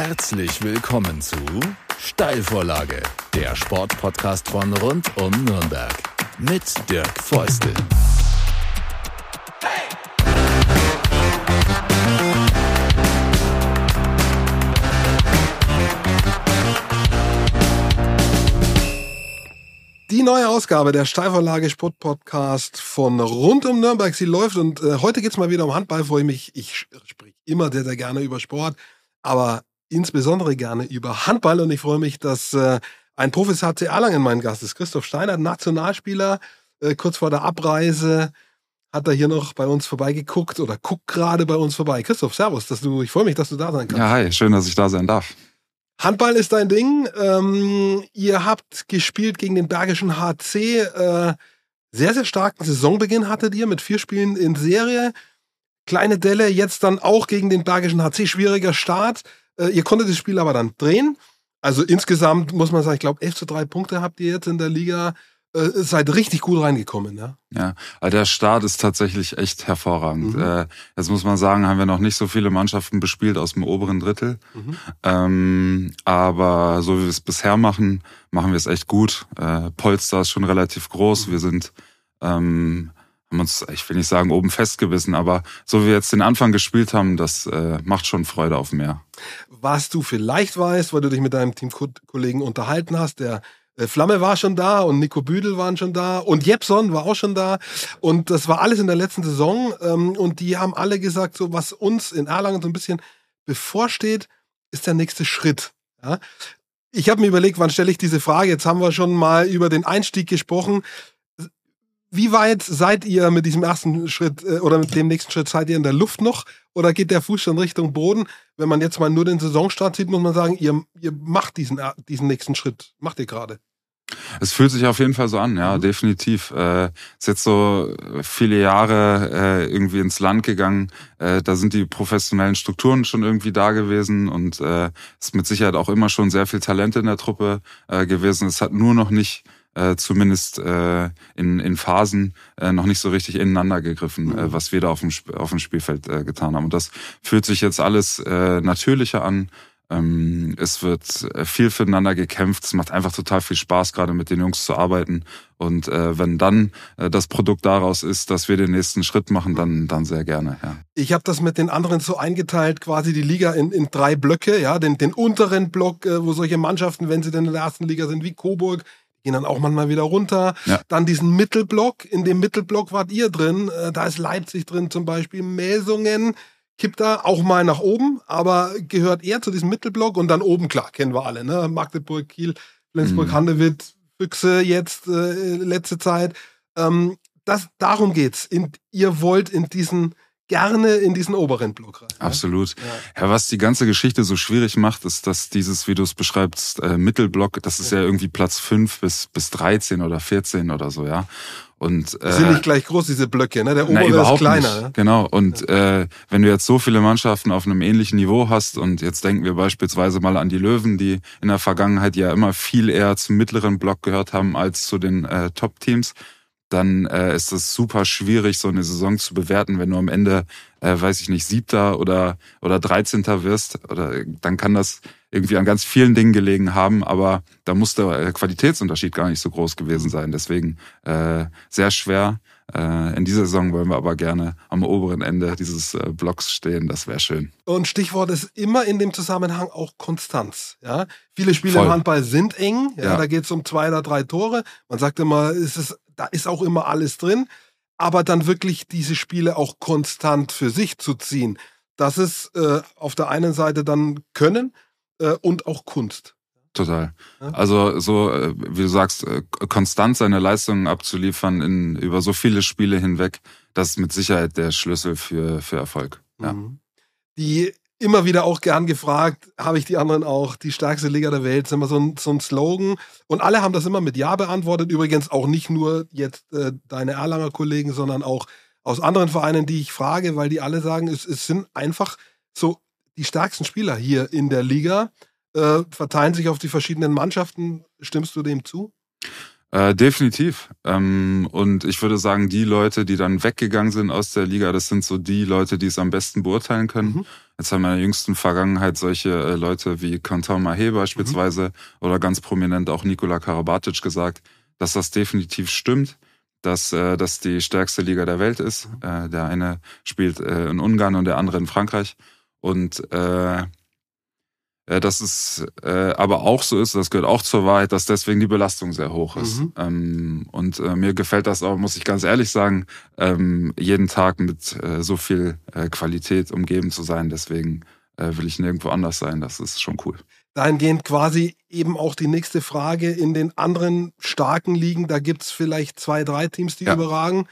Herzlich willkommen zu Steilvorlage, der Sportpodcast von rund um Nürnberg mit Dirk Feustel. Die neue Ausgabe der Steilvorlage Sport Podcast von rund um Nürnberg. Sie läuft und äh, heute geht's mal wieder um Handball. Freue ich mich. Ich spreche immer sehr, sehr gerne über Sport, aber insbesondere gerne über Handball. Und ich freue mich, dass äh, ein Profis HC Erlangen mein Gast ist. Christoph Steiner, Nationalspieler. Äh, kurz vor der Abreise hat er hier noch bei uns vorbeigeguckt oder guckt gerade bei uns vorbei. Christoph, Servus, dass du, ich freue mich, dass du da sein kannst. Ja, hi, schön, dass ich da sein darf. Handball ist dein Ding. Ähm, ihr habt gespielt gegen den Bergischen HC. Äh, sehr, sehr starken Saisonbeginn hattet ihr mit vier Spielen in Serie. Kleine Delle, jetzt dann auch gegen den Bergischen HC. Schwieriger Start. Äh, ihr konntet das Spiel aber dann drehen. Also insgesamt muss man sagen, ich glaube, 11 zu 3 Punkte habt ihr jetzt in der Liga. Äh, seid richtig gut reingekommen, ja? Ja, also der Start ist tatsächlich echt hervorragend. Mhm. Äh, jetzt muss man sagen, haben wir noch nicht so viele Mannschaften bespielt aus dem oberen Drittel. Mhm. Ähm, aber so wie wir es bisher machen, machen wir es echt gut. Äh, Polster ist schon relativ groß. Wir sind, ähm, haben uns, ich will nicht sagen, oben festgebissen, aber so wie wir jetzt den Anfang gespielt haben, das äh, macht schon Freude auf mehr. Was du vielleicht weißt, weil du dich mit deinem Teamkollegen unterhalten hast, der äh, Flamme war schon da und Nico Büdel waren schon da und Jepson war auch schon da und das war alles in der letzten Saison ähm, und die haben alle gesagt, so was uns in Erlangen so ein bisschen bevorsteht, ist der nächste Schritt. Ich habe mir überlegt, wann stelle ich diese Frage? Jetzt haben wir schon mal über den Einstieg gesprochen. Wie weit seid ihr mit diesem ersten Schritt äh, oder mit dem nächsten Schritt? Seid ihr in der Luft noch oder geht der Fuß schon Richtung Boden? Wenn man jetzt mal nur den Saisonstart sieht, muss man sagen, ihr, ihr macht diesen, äh, diesen nächsten Schritt. Macht ihr gerade. Es fühlt sich auf jeden Fall so an, ja, Mhm. definitiv. Äh, ist jetzt so viele Jahre äh, irgendwie ins Land gegangen. Äh, da sind die professionellen Strukturen schon irgendwie da gewesen und äh, ist mit Sicherheit auch immer schon sehr viel Talent in der Truppe äh, gewesen. Es hat nur noch nicht äh, zumindest äh, in, in Phasen äh, noch nicht so richtig ineinander gegriffen, Mhm. äh, was wir da auf dem, auf dem Spielfeld äh, getan haben. Und das fühlt sich jetzt alles äh, natürlicher an. Ähm, es wird äh, viel füreinander gekämpft. Es macht einfach total viel Spaß, gerade mit den Jungs zu arbeiten. Und äh, wenn dann äh, das Produkt daraus ist, dass wir den nächsten Schritt machen, dann, dann sehr gerne. Ja. Ich habe das mit den anderen so eingeteilt, quasi die Liga in, in drei Blöcke, ja, den, den unteren Block, äh, wo solche Mannschaften, wenn sie denn in der ersten Liga sind, wie Coburg, gehen dann auch manchmal wieder runter. Ja. Dann diesen Mittelblock, in dem Mittelblock wart ihr drin, äh, da ist Leipzig drin zum Beispiel, Melsungen, kippt da auch mal nach oben, aber gehört eher zu diesem Mittelblock und dann oben, klar, kennen wir alle, ne? Magdeburg, Kiel, Flensburg, Mhm. Handewitt, Füchse jetzt äh, letzte Zeit. Ähm, das, darum geht's. In, ihr wollt in diesen, gerne in diesen oberen Block rein. ne? Absolut. Ja. Ja, was die ganze Geschichte so schwierig macht, ist, dass dieses, wie du es beschreibst, äh, Mittelblock, das ist ja irgendwie Platz 5 bis, bis 13 oder 14 oder so, ja. Und Die sind äh, nicht gleich groß, diese Blöcke, ne? Der Na, obere ist überhaupt kleiner. nicht. Ne? Genau. Und äh, wenn du jetzt so viele Mannschaften auf einem ähnlichen Niveau hast und jetzt denken wir beispielsweise mal an die Löwen, die in der Vergangenheit ja immer viel eher zum mittleren Block gehört haben als zu den äh, Top-Teams, dann äh, ist es super schwierig, so eine Saison zu bewerten, wenn du am Ende, äh, weiß ich nicht, siebter oder oder dreizehnter wirst. Oder dann kann das irgendwie an ganz vielen Dingen gelegen haben, aber da muss der äh, Qualitätsunterschied gar nicht so groß gewesen sein. Deswegen äh, sehr schwer. Äh, in dieser Saison wollen wir aber gerne am oberen Ende dieses äh, Blocks stehen. Das wäre schön. Und Stichwort ist immer in dem Zusammenhang auch Konstanz. Ja? Viele Spiele Voll. im Handball sind eng. Ja? Ja. Da geht es um zwei oder drei Tore. Man sagt immer, es ist, da ist auch immer alles drin. Aber dann wirklich diese Spiele auch konstant für sich zu ziehen, das ist äh, auf der einen Seite dann Können äh, und auch Kunst. Total. Also so, äh, wie du sagst, äh, konstant seine Leistungen abzuliefern in, über so viele Spiele hinweg, das ist mit Sicherheit der Schlüssel für, für Erfolg. Ja. Mhm. Die immer wieder auch gern gefragt, habe ich die anderen auch, die stärkste Liga der Welt, ist immer so ein, so ein Slogan. Und alle haben das immer mit Ja beantwortet. Übrigens auch nicht nur jetzt äh, deine Erlanger Kollegen, sondern auch aus anderen Vereinen, die ich frage, weil die alle sagen, es, es sind einfach so die stärksten Spieler hier in der Liga, äh, verteilen sich auf die verschiedenen Mannschaften. Stimmst du dem zu? Äh, definitiv. Ähm, und ich würde sagen, die Leute, die dann weggegangen sind aus der Liga, das sind so die Leute, die es am besten beurteilen können. Mhm. Jetzt haben wir in der jüngsten Vergangenheit solche äh, Leute wie Quentin Mahé beispielsweise mhm. oder ganz prominent auch Nikola Karabatic gesagt, dass das definitiv stimmt, dass äh, das die stärkste Liga der Welt ist. Mhm. Äh, der eine spielt äh, in Ungarn und der andere in Frankreich. Und äh, dass es äh, aber auch so ist, das gehört auch zur Wahrheit, dass deswegen die Belastung sehr hoch ist. Mhm. Ähm, und äh, mir gefällt das auch, muss ich ganz ehrlich sagen, ähm, jeden Tag mit äh, so viel äh, Qualität umgeben zu sein. Deswegen äh, will ich nirgendwo anders sein. Das ist schon cool. Dahingehend quasi eben auch die nächste Frage in den anderen starken Ligen. Da gibt's vielleicht zwei, drei Teams, die ja. überragen.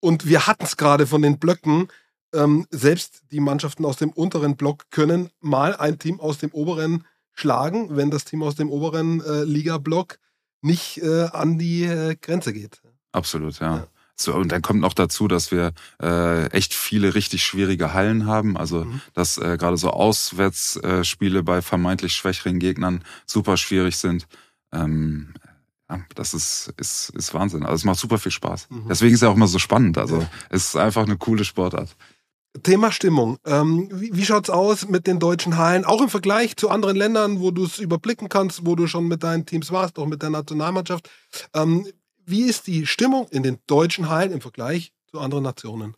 Und wir hatten es gerade von den Blöcken ähm, selbst die Mannschaften aus dem unteren Block können mal ein Team aus dem oberen schlagen, wenn das Team aus dem oberen äh, Liga-Block nicht äh, an die äh, Grenze geht. Absolut, ja. ja. So, und dann kommt noch dazu, dass wir äh, echt viele richtig schwierige Hallen haben. Also mhm. dass äh, gerade so Auswärtsspiele bei vermeintlich schwächeren Gegnern super schwierig sind. Ähm, ja, das ist, ist, ist Wahnsinn. Also es macht super viel Spaß. Mhm. Deswegen ist es ja auch immer so spannend. Also ja. es ist einfach eine coole Sportart. Thema Stimmung. Ähm, wie, wie schaut's aus mit den deutschen Hallen? Auch im Vergleich zu anderen Ländern, wo du es überblicken kannst, wo du schon mit deinen Teams warst, auch mit der Nationalmannschaft. Ähm, wie ist die Stimmung in den deutschen Hallen im Vergleich zu anderen Nationen?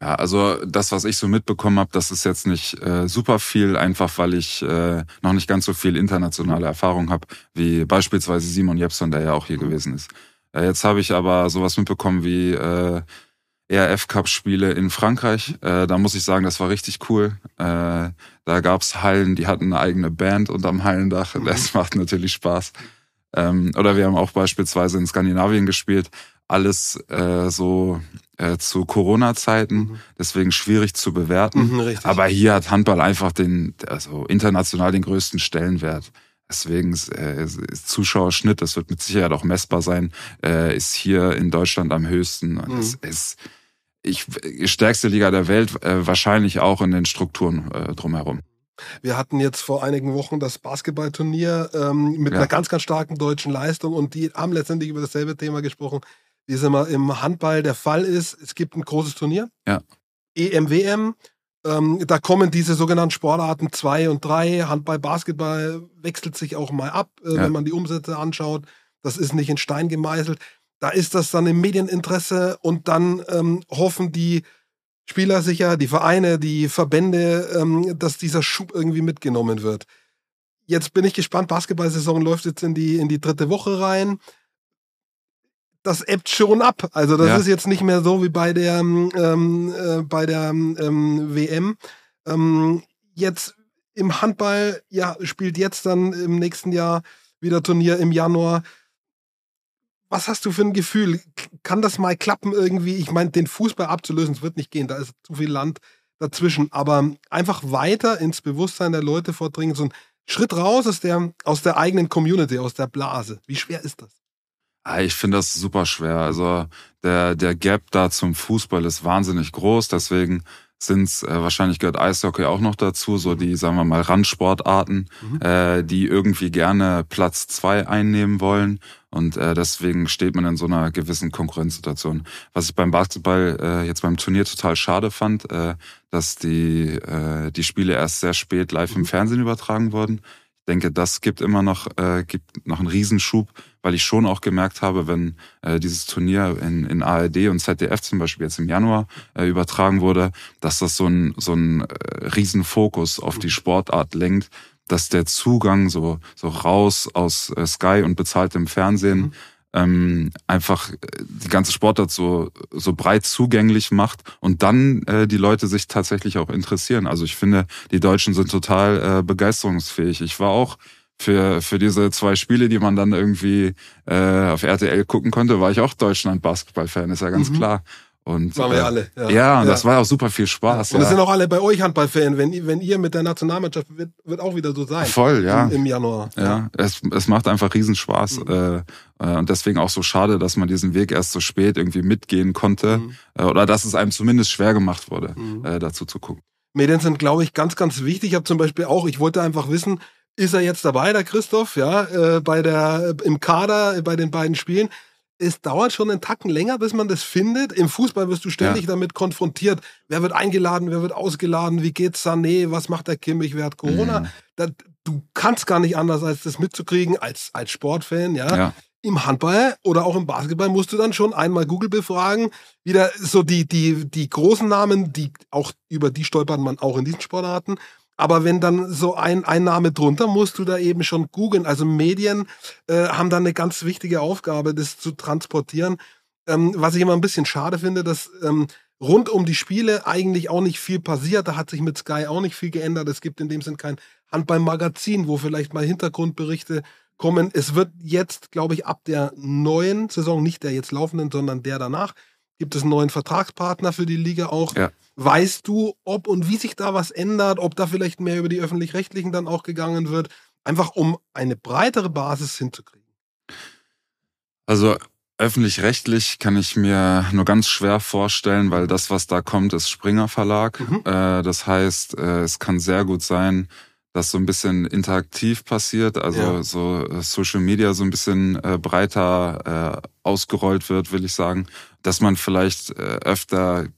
Ja, also das, was ich so mitbekommen habe, das ist jetzt nicht äh, super viel, einfach weil ich äh, noch nicht ganz so viel internationale Erfahrung habe, wie beispielsweise Simon Jepson, der ja auch hier mhm. gewesen ist. Äh, jetzt habe ich aber sowas mitbekommen wie äh, ERF Cup Spiele in Frankreich. Äh, da muss ich sagen, das war richtig cool. Äh, da gab's Hallen, die hatten eine eigene Band unterm Hallendach. Mhm. Das macht natürlich Spaß. Ähm, oder wir haben auch beispielsweise in Skandinavien gespielt. Alles äh, so äh, zu Corona-Zeiten, mhm. deswegen schwierig zu bewerten. Mhm, Aber hier hat Handball einfach den, also international den größten Stellenwert. Deswegen äh, Zuschauerschnitt, das wird mit Sicherheit auch messbar sein, äh, ist hier in Deutschland am höchsten. Und mhm. es ist ich, stärkste Liga der Welt, äh, wahrscheinlich auch in den Strukturen äh, drumherum. Wir hatten jetzt vor einigen Wochen das Basketballturnier ähm, mit ja. einer ganz, ganz starken deutschen Leistung und die haben letztendlich über dasselbe Thema gesprochen, wie es immer im Handball der Fall ist. Es gibt ein großes Turnier. Ja. EMWM. Ähm, da kommen diese sogenannten Sportarten 2 und 3. Handball, Basketball wechselt sich auch mal ab, äh, ja. wenn man die Umsätze anschaut. Das ist nicht in Stein gemeißelt. Da ist das dann im Medieninteresse und dann ähm, hoffen die Spieler sicher, die Vereine, die Verbände, ähm, dass dieser Schub irgendwie mitgenommen wird. Jetzt bin ich gespannt, Basketball-Saison läuft jetzt in die, in die dritte Woche rein. Das ebbt schon ab. Also das ja. ist jetzt nicht mehr so wie bei der, ähm, äh, bei der ähm, WM. Ähm, jetzt im Handball, ja, spielt jetzt dann im nächsten Jahr wieder Turnier im Januar was hast du für ein Gefühl? Kann das mal klappen irgendwie? Ich meine, den Fußball abzulösen, es wird nicht gehen, da ist zu viel Land dazwischen. Aber einfach weiter ins Bewusstsein der Leute vordringen, so ein Schritt raus aus der, aus der eigenen Community, aus der Blase. Wie schwer ist das? Ich finde das super schwer. Also der, der Gap da zum Fußball ist wahnsinnig groß. Deswegen sind äh, wahrscheinlich gehört Eishockey auch noch dazu, so die, sagen wir mal, Randsportarten, mhm. äh, die irgendwie gerne Platz zwei einnehmen wollen. Und äh, deswegen steht man in so einer gewissen Konkurrenzsituation. Was ich beim Basketball äh, jetzt beim Turnier total schade fand, äh, dass die, äh, die Spiele erst sehr spät live im mhm. Fernsehen übertragen wurden denke, das gibt immer noch, äh, gibt noch einen Riesenschub, weil ich schon auch gemerkt habe, wenn äh, dieses Turnier in, in ARD und ZDF zum Beispiel jetzt im Januar äh, übertragen wurde, dass das so ein, so ein äh, Riesenfokus auf die Sportart lenkt, dass der Zugang so, so raus aus äh, Sky und bezahltem Fernsehen mhm ähm, einfach äh, die ganze Sportart so, so breit zugänglich macht und dann äh, die Leute sich tatsächlich auch interessieren. Also ich finde, die Deutschen sind total äh, begeisterungsfähig. Ich war auch für, für diese zwei Spiele, die man dann irgendwie äh, auf RTL gucken konnte, war ich auch Deutschland-Basketball-Fan, ist ja ganz mhm. klar. Und, Waren wir äh, alle. Ja, ja und ja. das war auch super viel Spaß. Und das sind auch alle bei euch Handballfan. Wenn, wenn ihr mit der Nationalmannschaft wird, wird auch wieder so sein. Voll, ja. Im, im Januar. Ja, Es, es macht einfach Riesenspaß. Mhm. Äh, äh, und deswegen auch so schade, dass man diesen Weg erst so spät irgendwie mitgehen konnte. Mhm. Äh, oder dass es einem zumindest schwer gemacht wurde, mhm. äh, dazu zu gucken. Medien sind, glaube ich, ganz, ganz wichtig. Ich habe zum Beispiel auch, ich wollte einfach wissen, ist er jetzt dabei, der Christoph, ja, äh, bei der, im Kader, bei den beiden Spielen. Es dauert schon einen Tacken länger, bis man das findet. Im Fußball wirst du ständig ja. damit konfrontiert. Wer wird eingeladen, wer wird ausgeladen, wie geht's Sané, was macht der Kimmich, wer hat Corona? Mhm. Da, du kannst gar nicht anders, als das mitzukriegen, als, als Sportfan, ja. ja. Im Handball oder auch im Basketball musst du dann schon einmal Google befragen. Wieder so die, die, die großen Namen, die auch, über die stolpert man auch in diesen Sportarten. Aber wenn dann so ein, ein Name drunter, musst du da eben schon googeln. Also Medien äh, haben dann eine ganz wichtige Aufgabe, das zu transportieren. Ähm, was ich immer ein bisschen schade finde, dass ähm, rund um die Spiele eigentlich auch nicht viel passiert. Da hat sich mit Sky auch nicht viel geändert. Es gibt in dem Sinn kein Handballmagazin, wo vielleicht mal Hintergrundberichte kommen. Es wird jetzt, glaube ich, ab der neuen Saison, nicht der jetzt laufenden, sondern der danach, gibt es einen neuen Vertragspartner für die Liga auch. Ja. Weißt du, ob und wie sich da was ändert, ob da vielleicht mehr über die öffentlich-rechtlichen dann auch gegangen wird, einfach um eine breitere Basis hinzukriegen? Also öffentlich-rechtlich kann ich mir nur ganz schwer vorstellen, weil das, was da kommt, ist Springer Verlag. Mhm. Äh, das heißt, äh, es kann sehr gut sein, dass so ein bisschen interaktiv passiert, also ja. so äh, Social Media so ein bisschen breiter ausgerollt wird, will ich sagen, dass man vielleicht öfter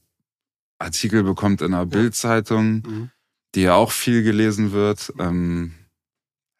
Artikel bekommt in einer Bildzeitung, mhm. die ja auch viel gelesen wird. Ähm,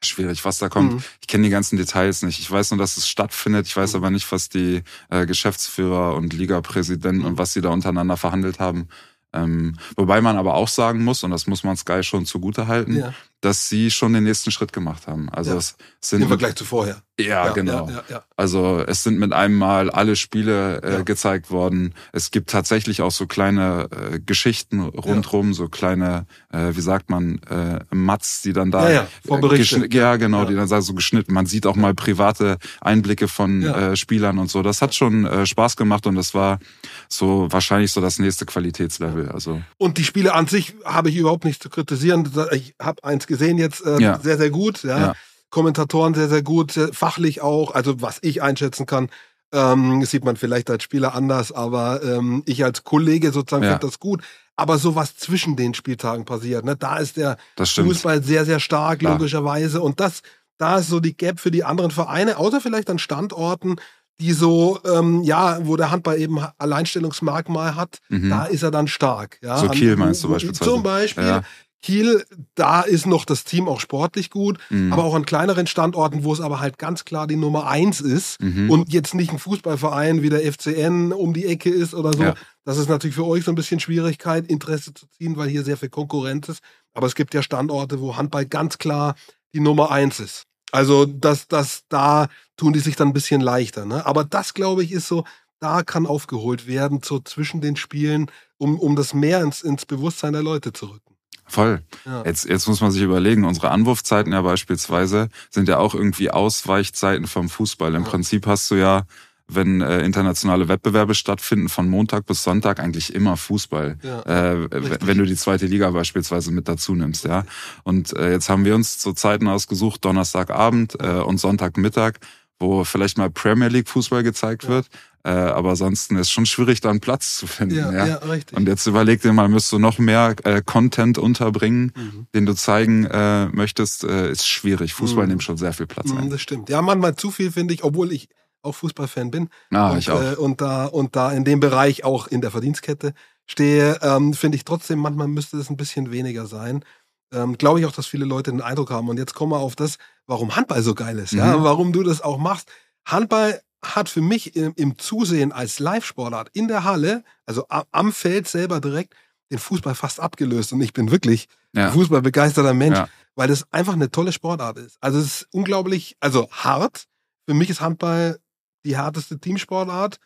schwierig, was da kommt. Mhm. Ich kenne die ganzen Details nicht. Ich weiß nur, dass es stattfindet. Ich weiß mhm. aber nicht, was die äh, Geschäftsführer und Ligapräsidenten und was sie da untereinander verhandelt haben. Ähm, wobei man aber auch sagen muss, und das muss man Sky schon zugute halten, ja dass sie schon den nächsten Schritt gemacht haben. Also ja. es sind im Vergleich zu vorher. Ja, ja genau. Ja, also es sind mit einem Mal alle Spiele äh, gezeigt worden. Es gibt tatsächlich auch so kleine äh, Geschichten rundrum, so kleine, äh, wie sagt man, äh, Mats, die dann da ja, ja, ja genau, die dann so geschnitten. Man sieht auch mal private Einblicke von äh, Spielern und so. Das hat schon äh, Spaß gemacht und das war so wahrscheinlich so das nächste Qualitätslevel. Also und die Spiele an sich habe ich überhaupt nicht zu kritisieren. Ich habe eins gesehen jetzt, äh, ja. sehr, sehr gut. Ja. Kommentatoren sehr, sehr gut, fachlich auch. Also was ich einschätzen kann, ähm, sieht man vielleicht als Spieler anders, aber ähm, ich als Kollege sozusagen ja. finde das gut. Aber so was zwischen den Spieltagen passiert, ne? da ist der Fußball sehr, sehr stark, Klar. logischerweise. Und das, da ist so die Gap für die anderen Vereine, außer vielleicht an Standorten, die so, ähm, ja, wo der Handball eben Alleinstellungsmerkmal hat, mhm. da ist er dann stark. Ja? So Kiel meinst du beispielsweise? Zum Beispiel. Ja. Kiel, da ist noch das Team auch sportlich gut, mhm. aber auch an kleineren Standorten, wo es aber halt ganz klar die Nummer eins ist mhm. und jetzt nicht ein Fußballverein wie der FCN um die Ecke ist oder so. Ja. Das ist natürlich für euch so ein bisschen Schwierigkeit, Interesse zu ziehen, weil hier sehr viel Konkurrenz ist. Aber es gibt ja Standorte, wo Handball ganz klar die Nummer eins ist. Also das, das, da tun die sich dann ein bisschen leichter. Ne? Aber das, glaube ich, ist so, da kann aufgeholt werden, so zwischen den Spielen, um, um das mehr ins, ins Bewusstsein der Leute zu rücken. Voll. Ja. Jetzt, jetzt muss man sich überlegen, unsere Anwurfzeiten ja beispielsweise sind ja auch irgendwie Ausweichzeiten vom Fußball. Im ja. Prinzip hast du ja, wenn äh, internationale Wettbewerbe stattfinden, von Montag bis Sonntag eigentlich immer Fußball. Ja, äh, wenn du die zweite Liga beispielsweise mit dazu nimmst, ja. Und äh, jetzt haben wir uns zu Zeiten ausgesucht, Donnerstagabend äh, und Sonntagmittag, wo vielleicht mal Premier League Fußball gezeigt wird. Äh, aber ansonsten ist schon schwierig, da einen Platz zu finden. Ja, ja. ja richtig. Und jetzt überleg dir mal, müsst du noch mehr äh, Content unterbringen, mhm. den du zeigen äh, möchtest, äh, ist schwierig. Fußball mhm. nimmt schon sehr viel Platz mhm, ein. Das stimmt. Ja, manchmal zu viel, finde ich, obwohl ich auch Fußballfan bin. Ah, und, ich auch. Äh, und, da, und da in dem Bereich auch in der Verdienstkette stehe, ähm, finde ich trotzdem, manchmal müsste es ein bisschen weniger sein. Ähm, Glaube ich auch, dass viele Leute den Eindruck haben. Und jetzt kommen wir auf das, warum Handball so geil ist, ja, mhm. warum du das auch machst. Handball hat für mich im, im Zusehen als Live-Sportart in der Halle, also am Feld selber direkt, den Fußball fast abgelöst. Und ich bin wirklich ja. Fußballbegeisterter Mensch, ja. weil das einfach eine tolle Sportart ist. Also es ist unglaublich, also hart. Für mich ist Handball die härteste Teamsportart.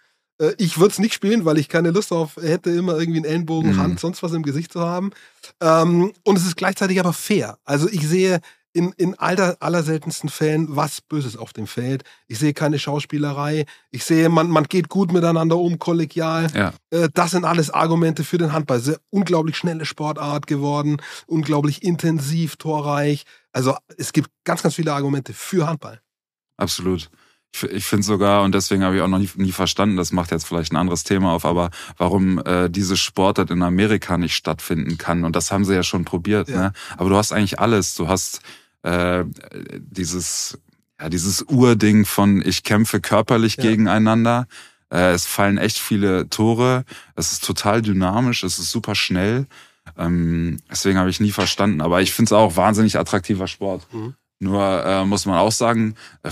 Äh, ich würde es nicht spielen, weil ich keine Lust darauf hätte, immer irgendwie einen Ellenbogen, mhm. Hand, sonst was im Gesicht zu haben. Ähm, und es ist gleichzeitig aber fair. Also ich sehe in, in aller, aller seltensten Fällen was Böses auf dem Feld. Ich sehe keine Schauspielerei. Ich sehe, man, man geht gut miteinander um, kollegial. Ja. Äh, das sind alles Argumente für den Handball. Sehr unglaublich schnelle Sportart geworden, unglaublich intensiv, torreich. Also es gibt ganz, ganz viele Argumente für Handball. Absolut. Ich, finde sogar, und deswegen habe ich auch noch nie, nie verstanden, das macht jetzt vielleicht ein anderes Thema auf, aber warum äh, diese Sportart in Amerika nicht stattfinden kann. Und das haben sie ja schon probiert. Ja. Ne? Aber du hast eigentlich alles. Du hast äh, dieses, ja, dieses Urding von ich kämpfe körperlich ja. gegeneinander. Äh, es fallen echt viele Tore. Es ist total dynamisch, es ist super schnell. Ähm, deswegen habe ich nie verstanden. Aber ich finde es auch wahnsinnig attraktiver Sport. Mhm. Nur äh, muss man auch sagen, äh,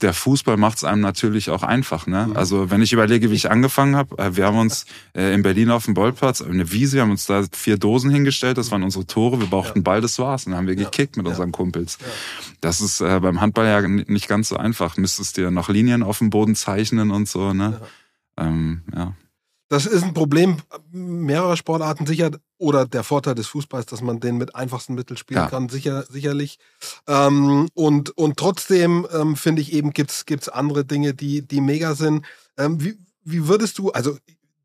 der Fußball macht es einem natürlich auch einfach. Ne? Mhm. Also wenn ich überlege, wie ich angefangen habe, äh, wir haben uns äh, in Berlin auf dem Bolzplatz, eine Wiese, haben uns da vier Dosen hingestellt, das waren unsere Tore, wir brauchten ja. Ball, das war's. Und dann haben wir gekickt mit ja. unseren Kumpels. Ja. Das ist äh, beim Handball ja nicht ganz so einfach. Müsstest dir noch Linien auf dem Boden zeichnen und so. Ne? Ähm, ja. Das ist ein Problem mehrerer Sportarten sicher oder der Vorteil des Fußballs, dass man den mit einfachsten Mitteln spielen ja. kann, sicher, sicherlich. Ähm, und, und trotzdem ähm, finde ich eben, gibt's gibt's andere Dinge, die, die mega sind. Ähm, wie, wie würdest du, also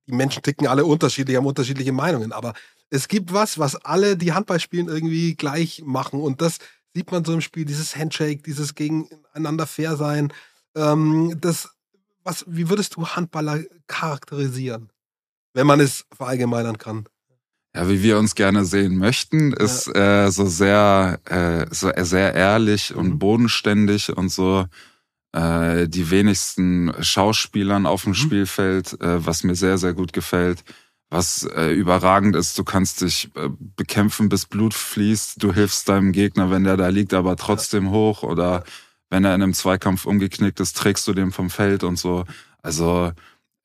die Menschen ticken alle unterschiedlich, haben unterschiedliche Meinungen, aber es gibt was, was alle, die Handball spielen, irgendwie gleich machen. Und das sieht man so im Spiel, dieses Handshake, dieses gegeneinander fair sein. Ähm, das was, wie würdest du Handballer charakterisieren, wenn man es verallgemeinern kann? Ja, wie wir uns gerne sehen möchten, ist ja. äh, so sehr, äh, so sehr ehrlich mhm. und bodenständig und so äh, die wenigsten Schauspielern auf dem mhm. Spielfeld, äh, was mir sehr, sehr gut gefällt. Was äh, überragend ist, du kannst dich äh, bekämpfen, bis Blut fließt. Du hilfst deinem Gegner, wenn der da liegt, aber trotzdem ja. hoch oder wenn er in einem Zweikampf umgeknickt ist, trägst du den vom Feld und so. Also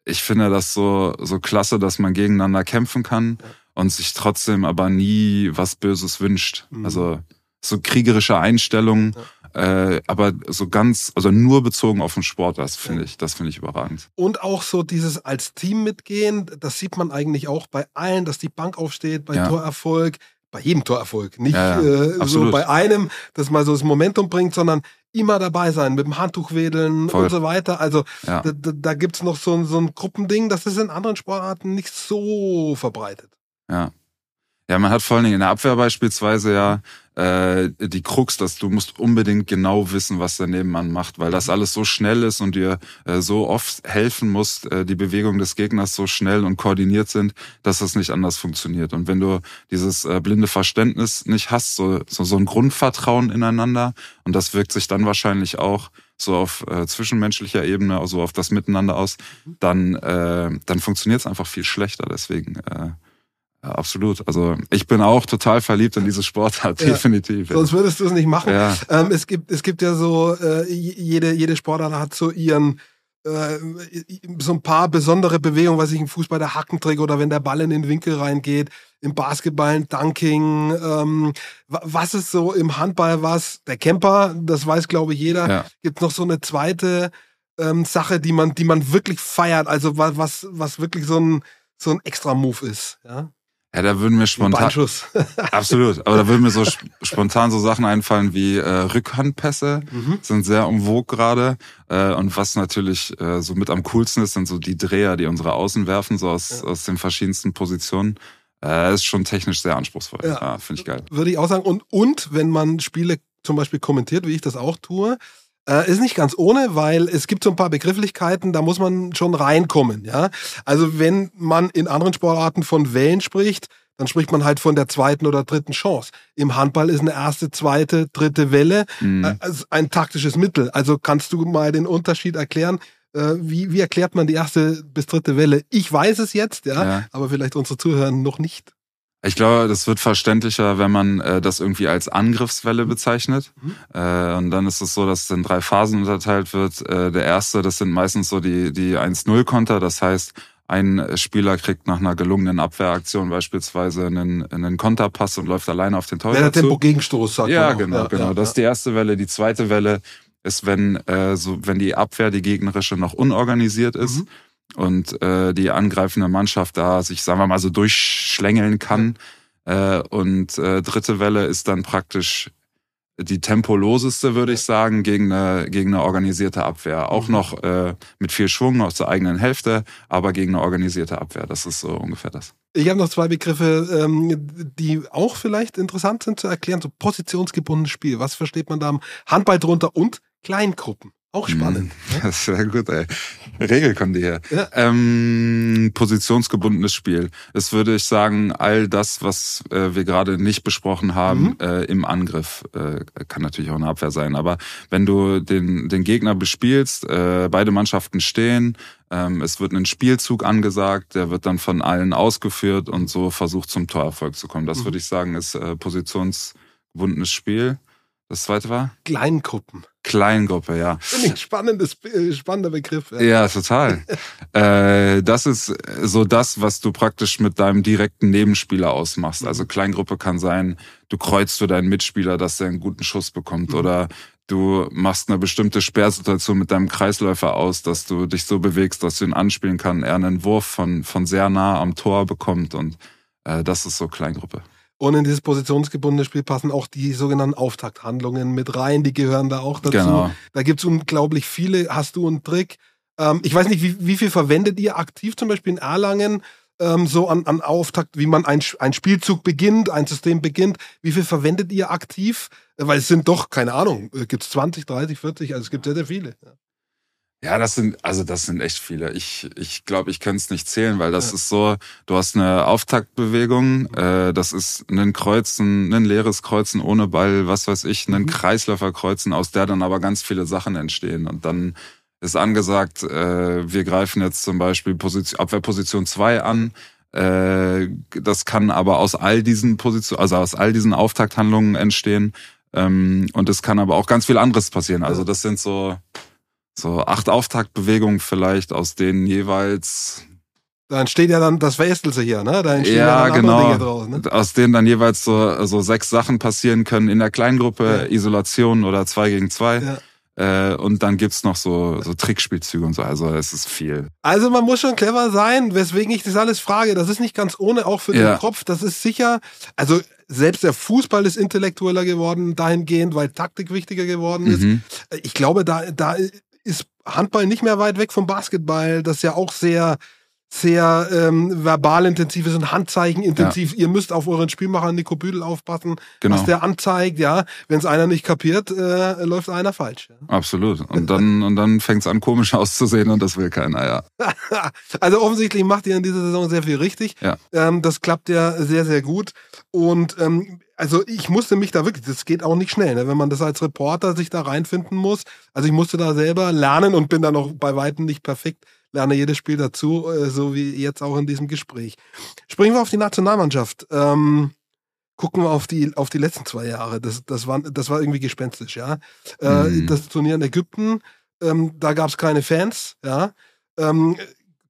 ich finde das so, so klasse, dass man gegeneinander kämpfen kann ja. und sich trotzdem aber nie was Böses wünscht. Mhm. Also so kriegerische Einstellungen, ja. äh, aber so ganz, also nur bezogen auf den Sport, das finde ja. ich, das finde ich überragend. Und auch so dieses als Team mitgehen, das sieht man eigentlich auch bei allen, dass die Bank aufsteht, bei Torerfolg, bei jedem Torerfolg. Nicht äh, so bei einem, das mal so das Momentum bringt, sondern immer dabei sein, mit dem Handtuch wedeln Voll. und so weiter. Also ja. da, da, da gibt's noch so, so ein Gruppending, das ist in anderen Sportarten nicht so verbreitet. Ja. Ja, man hat vor allen Dingen in der Abwehr beispielsweise ja äh, die Krux, dass du musst unbedingt genau wissen, was der Nebenmann macht, weil das alles so schnell ist und dir äh, so oft helfen muss, äh, die Bewegung des Gegners so schnell und koordiniert sind, dass das nicht anders funktioniert. Und wenn du dieses äh, blinde Verständnis nicht hast, so, so, so ein Grundvertrauen ineinander, und das wirkt sich dann wahrscheinlich auch so auf äh, zwischenmenschlicher Ebene, also auf das Miteinander aus, dann, äh, dann funktioniert es einfach viel schlechter. Deswegen äh, ja, absolut. Also ich bin auch total verliebt in diese Sportart, ja, definitiv. Sonst würdest du es nicht machen. Ja. Ähm, es, gibt, es gibt ja so, äh, jede, jede Sportart hat so ihren äh, so ein paar besondere Bewegungen, was ich im Fußball der Hackentrick oder wenn der Ball in den Winkel reingeht, im Basketball ein Dunking, ähm, was ist so im Handball was, der Camper, das weiß glaube ich jeder, ja. gibt noch so eine zweite ähm, Sache, die man, die man wirklich feiert, also was, was wirklich so ein, so ein extra Move ist, ja. Ja, da würden mir spontan. absolut. Aber da würden mir so spontan so Sachen einfallen wie äh, Rückhandpässe, mhm. sind sehr umwog gerade. Äh, und was natürlich äh, so mit am coolsten ist, sind so die Dreher, die unsere Außen werfen, so aus, ja. aus den verschiedensten Positionen. Äh, ist schon technisch sehr anspruchsvoll. Ja, ja finde ich geil. Würde ich auch sagen. Und, und wenn man Spiele zum Beispiel kommentiert, wie ich das auch tue, äh, ist nicht ganz ohne, weil es gibt so ein paar Begrifflichkeiten, da muss man schon reinkommen. Ja? Also wenn man in anderen Sportarten von Wellen spricht, dann spricht man halt von der zweiten oder dritten Chance. Im Handball ist eine erste, zweite, dritte Welle mhm. äh, ein taktisches Mittel. Also kannst du mal den Unterschied erklären? Äh, wie, wie erklärt man die erste bis dritte Welle? Ich weiß es jetzt, ja, ja. aber vielleicht unsere Zuhörer noch nicht. Ich glaube, das wird verständlicher, wenn man äh, das irgendwie als Angriffswelle bezeichnet. Mhm. Äh, und dann ist es so, dass es in drei Phasen unterteilt wird. Äh, der erste, das sind meistens so die, die 1-0-Konter. Das heißt, ein Spieler kriegt nach einer gelungenen Abwehraktion beispielsweise einen, einen Konterpass und läuft alleine auf den Torhüter Der Tempo-Gegenstoß, sagt Ja, genau, ja, genau. Ja, das ist die erste Welle. Die zweite Welle ist, wenn, äh, so, wenn die Abwehr, die gegnerische, noch unorganisiert ist. Mhm und äh, die angreifende Mannschaft da sich, sagen wir mal, so durchschlängeln kann. Äh, und äh, dritte Welle ist dann praktisch die tempoloseste, würde ich sagen, gegen eine, gegen eine organisierte Abwehr. Auch mhm. noch äh, mit viel Schwung aus der eigenen Hälfte, aber gegen eine organisierte Abwehr. Das ist so ungefähr das. Ich habe noch zwei Begriffe, ähm, die auch vielleicht interessant sind zu erklären. So positionsgebundenes Spiel. Was versteht man da am Handball drunter? Und Kleingruppen. Auch spannend. Mm, das ist sehr gut, ey. Regelkunde hier. Ja. Ähm, positionsgebundenes Spiel. Es würde ich sagen, all das, was äh, wir gerade nicht besprochen haben, Mhm. äh, im Angriff, äh, kann natürlich auch eine Abwehr sein. Aber wenn du den, den Gegner bespielst, äh, beide Mannschaften stehen, ähm, es wird ein Spielzug angesagt, der wird dann von allen ausgeführt und so versucht zum Torerfolg zu kommen. Das Mhm. würde ich sagen, ist äh, positionsgebundenes Spiel. Das zweite war? Kleingruppen. Kleingruppe, ja. Finde ich ein spannendes, äh, spannender Begriff. Ja. Ja, total. äh, das ist so das, was du praktisch mit deinem direkten Nebenspieler ausmachst. Also Kleingruppe kann sein, du kreuzt für deinen Mitspieler, dass der einen guten Schuss bekommt Mhm. oder du machst eine bestimmte Sperrsituation mit deinem Kreisläufer aus, dass du dich so bewegst, dass du ihn anspielen kann, er einen Wurf von, von sehr nah am Tor bekommt und äh, das ist so Kleingruppe. Und in dieses positionsgebundene Spiel passen auch die sogenannten Auftakthandlungen mit rein, die gehören da auch dazu. Genau. Da gibt's unglaublich viele. Hast du einen Trick? Ähm, ich weiß nicht, wie, wie viel verwendet ihr aktiv zum Beispiel in Erlangen ähm, so an, an Auftakt, wie man ein, ein Spielzug beginnt, ein System beginnt? Wie viel verwendet ihr aktiv? Weil es sind doch, keine Ahnung, äh, gibt's 20, 30, 40, also es gibt sehr, sehr viele. Ja. Ja, das sind, also das sind echt viele. Ich, ich glaube, ich kann es nicht zählen, weil das Ja. ist so, du hast eine Auftaktbewegung, äh, das ist ein Kreuzen, ein leeres Kreuzen ohne Ball, was weiß ich, ein Mhm. Kreislauferkreuzen, aus der dann aber ganz viele Sachen entstehen. Und dann ist angesagt, äh, wir greifen jetzt zum Beispiel Position, Abwehrposition 2 an. Äh, das kann aber aus all diesen Positionen, also aus all diesen Auftakthandlungen entstehen. Ähm, und es kann aber auch ganz viel anderes passieren. Also das sind so, so acht Auftaktbewegungen vielleicht, aus denen jeweils, Da entsteht ja dann, das verästelt sich ja, ne? Da entstehen Ja, ja, dann genau. Dinge draus, ne? aus denen dann jeweils so, so sechs Sachen passieren können in der Kleingruppe, Ja. Isolation oder zwei gegen zwei. Ja. Äh, und dann gibt's noch so, so Trickspielzüge und so. Also es ist viel. Also man muss schon clever sein, weswegen ich das alles frage. Das ist nicht ganz ohne, auch für Ja. den Kopf. Das ist sicher, also selbst der Fußball ist intellektueller geworden dahingehend, weil Taktik wichtiger geworden ist. Mhm. Ich glaube, da, da ist Handball nicht mehr weit weg vom Basketball, das ja auch sehr sehr ähm, verbal intensiv ist und Handzeichen intensiv. Ihr müsst auf euren Spielmacher Nico Büdel aufpassen, Genau. was der anzeigt. Ja, wenn es einer nicht kapiert, äh, läuft einer falsch. Ja. Absolut. Und dann, und dann fängt's an, komisch auszusehen und das will keiner, ja. also offensichtlich macht ihr in dieser Saison sehr viel richtig. Ja. Ähm, das klappt ja sehr, sehr gut. Und ähm, also ich musste mich da wirklich, das geht auch nicht schnell, ne? wenn man das als Reporter sich da reinfinden muss. Also ich musste da selber lernen und bin da noch bei Weitem nicht perfekt, lerne jedes Spiel dazu, äh, so wie jetzt auch in diesem Gespräch. Springen wir auf die Nationalmannschaft. Ähm, gucken wir auf die, auf die letzten zwei Jahre. Das, das, war, das war irgendwie gespenstisch, ja. Äh, Mhm. Das Turnier in Ägypten, ähm, da gab es keine Fans, ja. Ähm,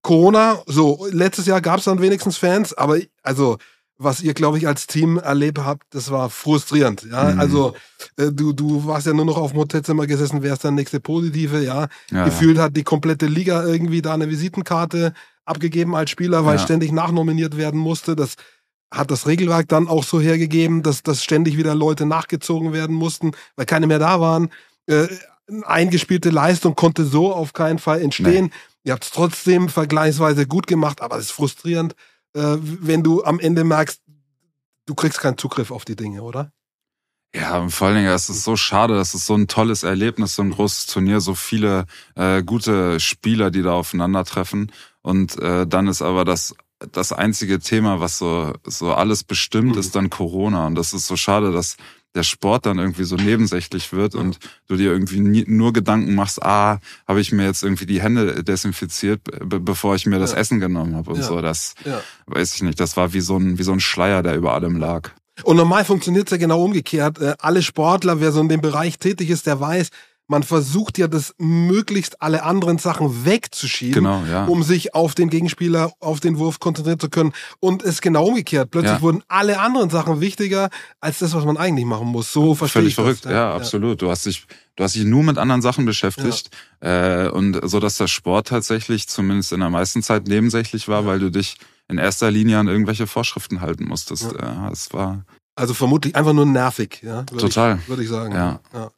Corona, so, letztes Jahr gab es dann wenigstens Fans, aber also, was ihr, glaube ich, als Team erlebt habt, das war frustrierend, ja. Mhm. Also, äh, du, du warst ja nur noch auf dem Hotelzimmer gesessen, wer ist der nächste Positive, ja. ja Gefühlt hat die komplette Liga irgendwie da eine Visitenkarte abgegeben als Spieler, weil Ja. ständig nachnominiert werden musste. Das hat das Regelwerk dann auch so hergegeben, dass, dass ständig wieder Leute nachgezogen werden mussten, weil keine mehr da waren. Äh, eingespielte Leistung konnte so auf keinen Fall entstehen. Ihr habt es trotzdem vergleichsweise gut gemacht, aber es ist frustrierend, äh, wenn du am Ende merkst, du kriegst keinen Zugriff auf die Dinge, oder? Ja, und vor allen Dingen, es ist so schade, das ist so ein tolles Erlebnis, so ein großes Turnier, so viele äh, gute Spieler, die da aufeinandertreffen. Und äh, dann ist aber das das einzige Thema, was so so alles bestimmt, Mhm. ist dann Corona. Und das ist so schade, dass der Sport dann irgendwie so nebensächlich wird Ja. und du dir irgendwie nie, nur Gedanken machst, ah, habe ich mir jetzt irgendwie die Hände desinfiziert, be bevor ich mir das Ja. Essen genommen habe und Ja. so. Das weiß ich nicht. Das war wie so ein wie so ein Schleier, der über allem lag. Und normal funktioniert es ja genau umgekehrt. Äh, alle Sportler, wer so in dem Bereich tätig ist, der weiß, man versucht ja das möglichst alle anderen Sachen wegzuschieben, Genau, ja. um sich auf den Gegenspieler, auf den Wurf konzentrieren zu können. Und es ist genau umgekehrt. Plötzlich Ja. wurden alle anderen Sachen wichtiger als das, was man eigentlich machen muss. So verstehe Völlig ich das. verrückt, ja, absolut. Du hast dich, du hast dich nur mit anderen Sachen beschäftigt äh, und so, dass der Sport tatsächlich zumindest in der meisten Zeit nebensächlich war, weil du dich in erster Linie an irgendwelche Vorschriften halten musstest. Ja, es war. Also vermutlich einfach nur nervig, ja. Würde Total. Ich, würde ich sagen. Ja. ja.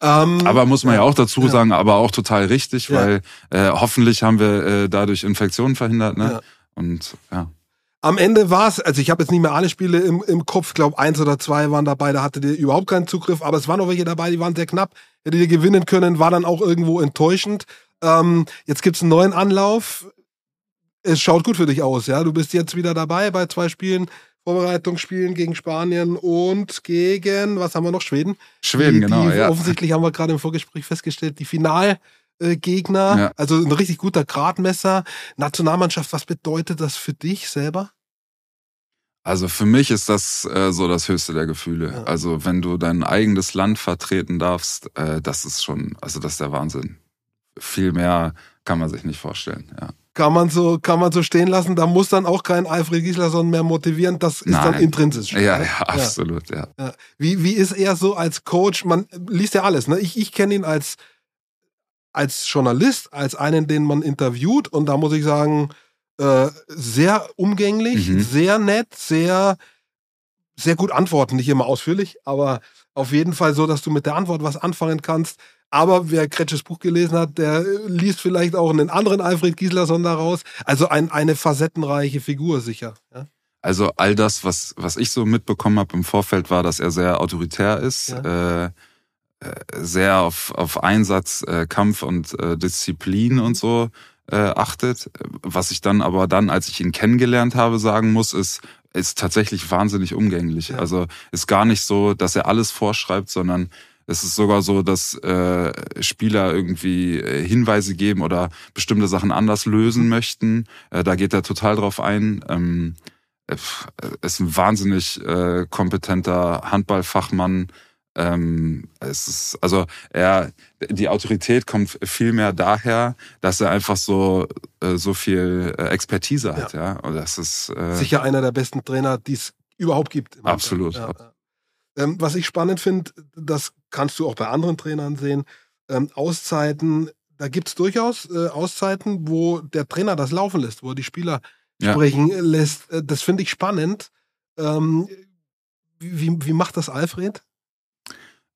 Ähm, Aber muss man ja auch dazu Ja. sagen, aber auch total richtig, Ja. weil äh, hoffentlich haben wir äh, dadurch Infektionen verhindert, ne? Ja. Und ja. Am Ende war es, also ich habe jetzt nicht mehr alle Spiele im, im Kopf, glaube eins oder zwei waren dabei, da hattet ihr überhaupt keinen Zugriff, aber es waren auch welche dabei, die waren sehr knapp. hättet ihr gewinnen können, war dann auch irgendwo enttäuschend. Ähm, jetzt gibt's einen neuen Anlauf. Es schaut gut für dich aus, ja. Du bist jetzt wieder dabei bei zwei Spielen, Vorbereitungsspielen gegen Spanien und gegen, was haben wir noch, Schweden? Schweden, die, genau, die, ja. Offensichtlich haben wir gerade im Vorgespräch festgestellt, die Finalgegner, Ja. also ein richtig guter Gradmesser. Nationalmannschaft, was bedeutet das für dich selber? Also für mich ist das äh, so das höchste der Gefühle. Ja. Also wenn du dein eigenes Land vertreten darfst, äh, das ist schon, also das ist der Wahnsinn. Viel mehr kann man sich nicht vorstellen. Ja. Kann man so, kann man so stehen lassen. Da muss dann auch kein Alfred Gislason mehr motivieren. Das ist dann Nein. intrinsisch. Ja, ja, absolut, ja. Ja. Wie, wie ist er so als Coach? Man liest ja alles. Ne? Ich, ich kenne ihn als, als Journalist, als einen, den man interviewt. Und da muss ich sagen, äh, sehr umgänglich, Mhm. sehr nett, sehr, sehr gut antworten. Nicht immer ausführlich, aber auf jeden Fall so, dass du mit der Antwort was anfangen kannst. Aber wer Kretsches Buch gelesen hat, der äh, liest vielleicht auch einen anderen Alfred Gislason daraus. Also ein, eine facettenreiche Figur sicher. Ja? Also all das, was, was ich so mitbekommen habe im Vorfeld, war, dass er sehr autoritär ist, äh, äh, sehr auf, auf Einsatz, äh, Kampf und äh, Disziplin und so äh, achtet. Was ich dann aber dann, als ich ihn kennengelernt habe, sagen muss, ist, ist tatsächlich wahnsinnig umgänglich. Ja. Also ist gar nicht so, dass er alles vorschreibt, sondern es ist sogar so, dass äh, Spieler irgendwie äh, Hinweise geben oder bestimmte Sachen anders lösen möchten. Äh, da geht er total drauf ein. Ähm, äh, ist ein wahnsinnig äh, kompetenter Handballfachmann. Ähm, es ist, also er, die Autorität kommt viel mehr daher, dass er einfach so äh, so viel äh, Expertise hat, ja. Und das ist äh, Sicher einer der besten Trainer, die es überhaupt gibt. Absolut. Ja, ja. Ähm, was ich spannend finde, das kannst du auch bei anderen Trainern sehen, ähm, Auszeiten, da gibt es durchaus äh, Auszeiten, wo der Trainer das laufen lässt, wo er die Spieler Ja. sprechen lässt. Äh, das finde ich spannend. Ähm, wie, wie macht das Alfred?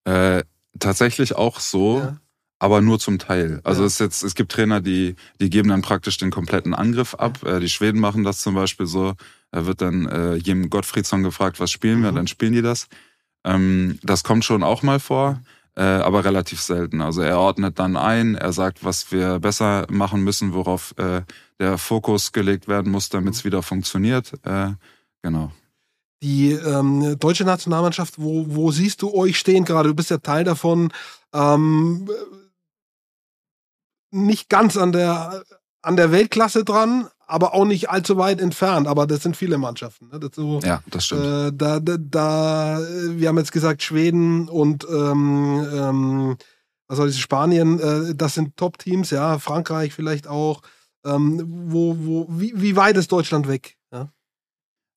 Äh, tatsächlich auch so. Ja. aber nur zum Teil. Also Ja. es, ist jetzt, es gibt Trainer, die, die geben dann praktisch den kompletten Angriff ab. Äh, die Schweden machen das zum Beispiel so. Da wird dann äh, Jim Gottfriedsson gefragt, was spielen wir? Mhm. Dann spielen die das. Ähm, das kommt schon auch mal vor, äh, aber relativ selten. Also er ordnet dann ein, er sagt, was wir besser machen müssen, worauf äh, der Fokus gelegt werden muss, damit es wieder funktioniert. Äh, genau. Die ähm, deutsche Nationalmannschaft, wo, wo siehst du euch stehen gerade? Du bist ja Teil davon. Ähm, nicht ganz an der, an der Weltklasse dran, aber auch nicht allzu weit entfernt. Aber das sind viele Mannschaften. Ne? Das so, Ja, das stimmt. äh, da, da, da, wir haben jetzt gesagt, Schweden und ähm, ähm, was soll ich, Spanien, äh, das sind Top-Teams, ja, Frankreich vielleicht auch. Ähm, wo, wo, wie, wie weit ist Deutschland weg?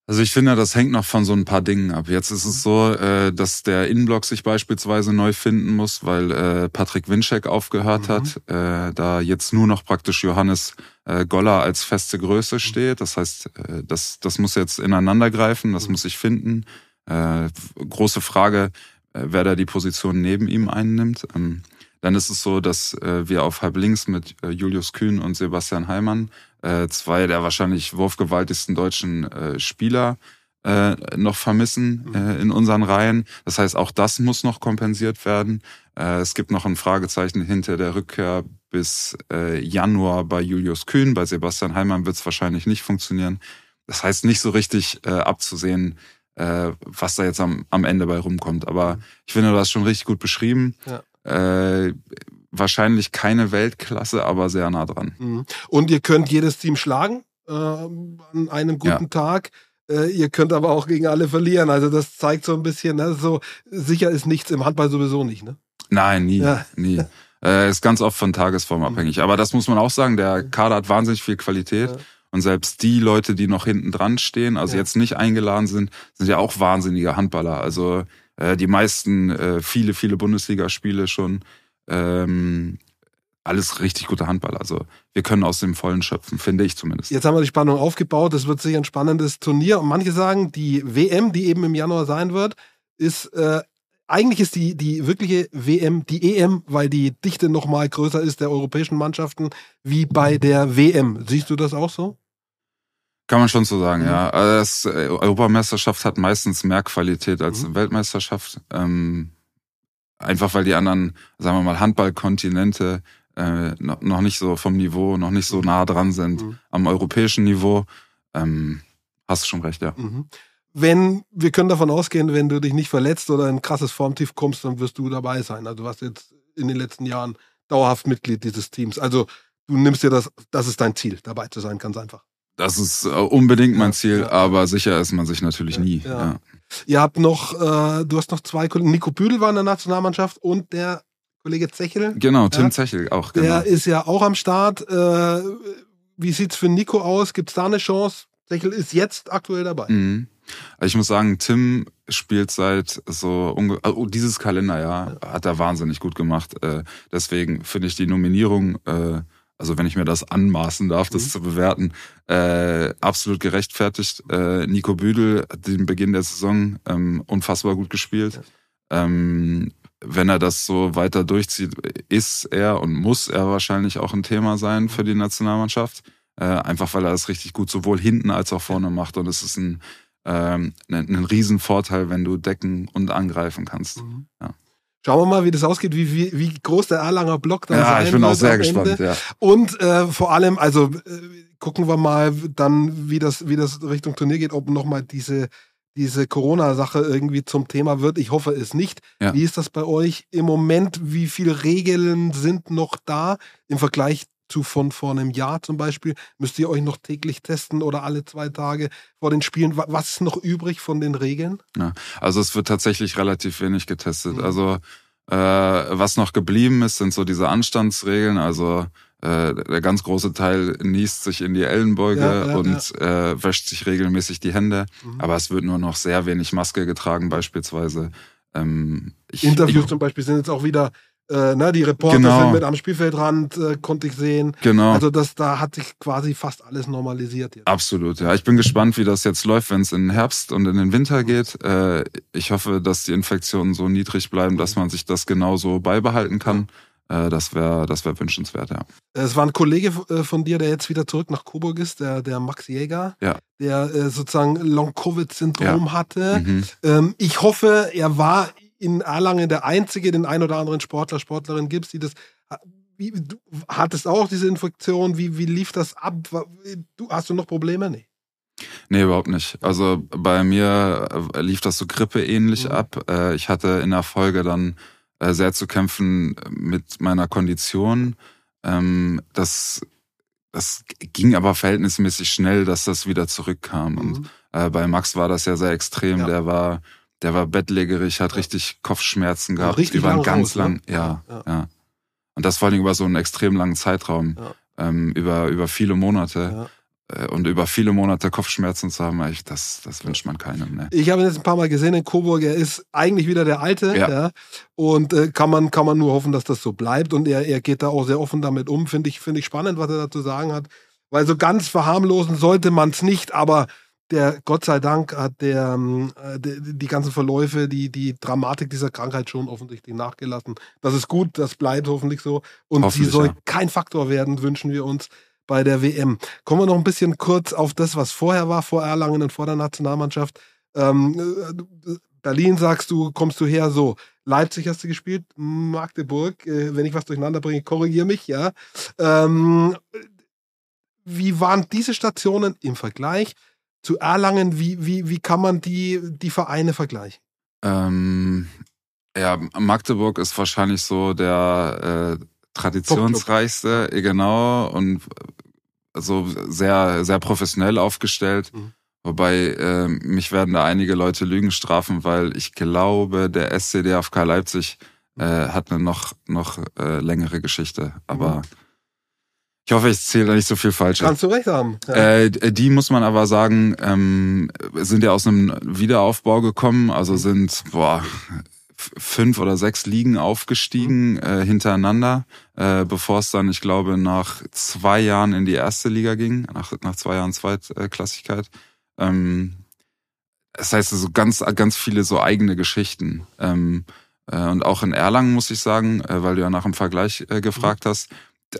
Also ich finde, das hängt noch von so ein paar Dingen ab. Jetzt ist es so, äh, dass der Innenblock sich beispielsweise neu finden muss, weil äh, Patrick Winczek aufgehört Mhm. hat, äh, da jetzt nur noch praktisch Johannes äh, Goller als feste Größe steht. Das heißt, äh, das, das muss jetzt ineinander greifen, das Mhm. muss sich finden. Äh, große Frage, äh, wer da die Position neben ihm einnimmt. Ähm, dann ist es so, dass äh, wir auf halb links mit äh, Julius Kühn und Sebastian Heimann äh, zwei der wahrscheinlich wurfgewaltigsten deutschen äh, Spieler äh, noch vermissen äh, in unseren Reihen. Das heißt, auch das muss noch kompensiert werden. Äh, es gibt noch ein Fragezeichen hinter der Rückkehr bis äh, Januar bei Julius Kühn. Bei Sebastian Heimann wird es wahrscheinlich nicht funktionieren. Das heißt, nicht so richtig äh, abzusehen, äh, was da jetzt am, am Ende bei rumkommt. Aber ich finde, du hast schon richtig gut beschrieben. Ja. Äh, wahrscheinlich keine Weltklasse, aber sehr nah dran. Mhm. Und ihr könnt jedes Team schlagen äh, an einem guten Ja. Tag. Äh, ihr könnt aber auch gegen alle verlieren. Also das zeigt so ein bisschen, ne, so sicher ist nichts im Handball sowieso nicht. Ne? Nein, nie, Ja. nie. Äh, ist ganz oft von Tagesform abhängig. Aber das muss man auch sagen, der Kader hat wahnsinnig viel Qualität. Ja. Und selbst die Leute, die noch hinten dran stehen, also Ja. jetzt nicht eingeladen sind, sind ja auch wahnsinnige Handballer. Also äh, die meisten, äh, viele, viele Bundesligaspiele schon. Ähm, alles richtig gute Handballer. Also wir können aus dem Vollen schöpfen, finde ich zumindest. Jetzt haben wir die Spannung aufgebaut. Das wird sicher ein spannendes Turnier. Und manche sagen, die WM, die eben im Januar sein wird, ist äh, eigentlich ist die, die wirkliche WM die EM, weil die Dichte noch mal größer ist der europäischen Mannschaften wie bei der WM. Siehst du das auch so? Kann man schon so sagen, Mhm. ja. Also das, äh, Europameisterschaft hat meistens mehr Qualität als Mhm. Weltmeisterschaft. Ähm, einfach weil die anderen, sagen wir mal, Handballkontinente äh, noch nicht so vom Niveau, noch nicht so nah dran sind mhm. am europäischen Niveau. Ähm, hast du schon recht, ja. Mhm. Wenn, wir können davon ausgehen, wenn du dich nicht verletzt oder ein krasses Formtief kommst, dann wirst du dabei sein. Also du warst jetzt in den letzten Jahren dauerhaft Mitglied dieses Teams. Also du nimmst dir das, das ist dein Ziel, dabei zu sein, ganz einfach. Das ist äh, unbedingt mein Ziel, ja, aber sicher ist man sich natürlich nie. Ja. Ihr habt noch, äh, du hast noch zwei Kollegen. Nico Büdel war in der Nationalmannschaft und der Kollege Zechel. Genau, Tim Zechel auch. Genau. Der ist ja auch am Start. Äh, wie sieht's für Nico aus? Gibt's da eine Chance? Zechel ist jetzt aktuell dabei. Mhm. Ich muss sagen, Tim spielt seit so also dieses Kalenderjahr ja. hat er wahnsinnig gut gemacht. Äh, deswegen finde ich die Nominierung äh, also wenn ich mir das anmaßen darf, das mhm. zu bewerten, äh, absolut gerechtfertigt. Äh, Nico Büdel hat den Beginn der Saison ähm, unfassbar gut gespielt. Ja. Ähm, wenn er das so weiter durchzieht, ist er und muss er wahrscheinlich auch ein Thema sein für die Nationalmannschaft. Äh, einfach weil er das richtig gut sowohl hinten als auch vorne macht. Und es ist ein, ähm, ein, ein Riesenvorteil, wenn du decken und angreifen kannst. Mhm. Ja. Schauen wir mal, wie das ausgeht, wie, wie, wie groß der Erlanger Block da ja, sein Ja, ich bin auch sehr gespannt. Ja. Und äh, vor allem, also äh, gucken wir mal dann, wie das, wie das Richtung Turnier geht, ob nochmal diese, diese Corona-Sache irgendwie zum Thema wird. Ich hoffe es nicht. Ja. Wie ist das bei euch im Moment? Wie viele Regeln sind noch da im Vergleich zu von vor einem Jahr zum Beispiel? Müsst ihr euch noch täglich testen oder alle zwei Tage vor den Spielen? Was ist noch übrig von den Regeln? Ja, also es wird tatsächlich relativ wenig getestet. Mhm. Also äh, was noch geblieben ist, sind so diese Anstandsregeln. Also äh, der ganz große Teil niest sich in die Ellenbeuge ja, ja, und. Äh, wäscht sich regelmäßig die Hände. Mhm. Aber es wird nur noch sehr wenig Maske getragen beispielsweise. Ähm, ich, Interviews ich, zum Beispiel sind jetzt auch wieder äh, ne, die Reporter genau. sind mit am Spielfeldrand, äh, konnte ich sehen. Genau. Also das, da hat sich quasi fast alles normalisiert. Jetzt. Absolut, ja. Ich bin gespannt, wie das jetzt läuft, wenn es in den Herbst und in den Winter geht. Äh, ich hoffe, dass die Infektionen so niedrig bleiben, dass man sich das genauso beibehalten kann. Äh, das wäre das wär wünschenswert, ja. Es war ein Kollege äh, von dir, der jetzt wieder zurück nach Coburg ist, der, der Max Jäger, ja. der äh, sozusagen Long-Covid-Syndrom ja. hatte. Mhm. Ähm, ich hoffe, er war in Erlangen der einzige, den ein oder anderen Sportler, Sportlerin gibt, die das. Wie, du hattest auch diese Infektion, wie, wie lief das ab? Du, hast du noch Probleme? Nee. Nee, überhaupt nicht. Also bei mir äh, lief das so grippeähnlich mhm. ab. Äh, ich hatte in der Folge dann äh, sehr zu kämpfen mit meiner Kondition. Ähm, das, das ging aber verhältnismäßig schnell, dass das wieder zurückkam. Mhm. Und bei Max war das ja sehr extrem. Ja. Der war der war bettlägerig, hat richtig Kopfschmerzen gehabt. Richtig über einen ganz raus, ne? lang, ne? ja, ja, ja, Und das vor allem über so einen extrem langen Zeitraum, ja. ähm, über, über viele Monate. Äh, und über viele Monate Kopfschmerzen zu haben, ich, das, das wünscht man keinem. Ne? Ich habe ihn jetzt ein paar Mal gesehen in Coburg, er ist eigentlich wieder der Alte. Ja. ja und äh, kann, man, kann man nur hoffen, dass das so bleibt. Und er, er geht da auch sehr offen damit um. Finde ich, find ich spannend, was er dazu sagen hat. Weil so ganz verharmlosen sollte man es nicht, aber der Gott sei Dank hat der, ähm, äh, die, die ganzen Verläufe, die, die Dramatik dieser Krankheit schon offensichtlich nachgelassen. Das ist gut, das bleibt hoffentlich so. Und sie soll ja. kein Faktor werden, wünschen wir uns bei der WM. Kommen wir noch ein bisschen kurz auf das, was vorher war, vor Erlangen und vor der Nationalmannschaft. Ähm, äh, Berlin sagst du, kommst du her, so. Leipzig hast du gespielt, Magdeburg, äh, wenn ich was durcheinander bringe, korrigier mich, ja. Ähm, wie waren diese Stationen im Vergleich? Zu Erlangen, wie, wie, wie kann man die, die Vereine vergleichen? Ähm, ja, Magdeburg ist wahrscheinlich so der äh, traditionsreichste, genau, und so sehr, sehr professionell aufgestellt. Mhm. Wobei äh, mich werden da einige Leute Lügen strafen, weil ich glaube, der SCDFK Leipzig äh, hat eine noch, noch äh, längere Geschichte. Aber mhm. Ich hoffe, ich zähle da nicht so viel falsch. Kannst du recht haben. Ja. Äh, die muss man aber sagen, ähm, sind ja aus einem Wiederaufbau gekommen, also mhm. sind boah, fünf oder sechs Ligen aufgestiegen mhm. äh, hintereinander, äh, bevor es dann, ich glaube, nach zwei Jahren in die erste Liga ging, nach, nach zwei Jahren Zweitklassigkeit. Ähm, das heißt also ganz, ganz viele so eigene Geschichten. Ähm, äh, und auch in Erlangen muss ich sagen, äh, weil du ja nach dem Vergleich äh, gefragt mhm. hast,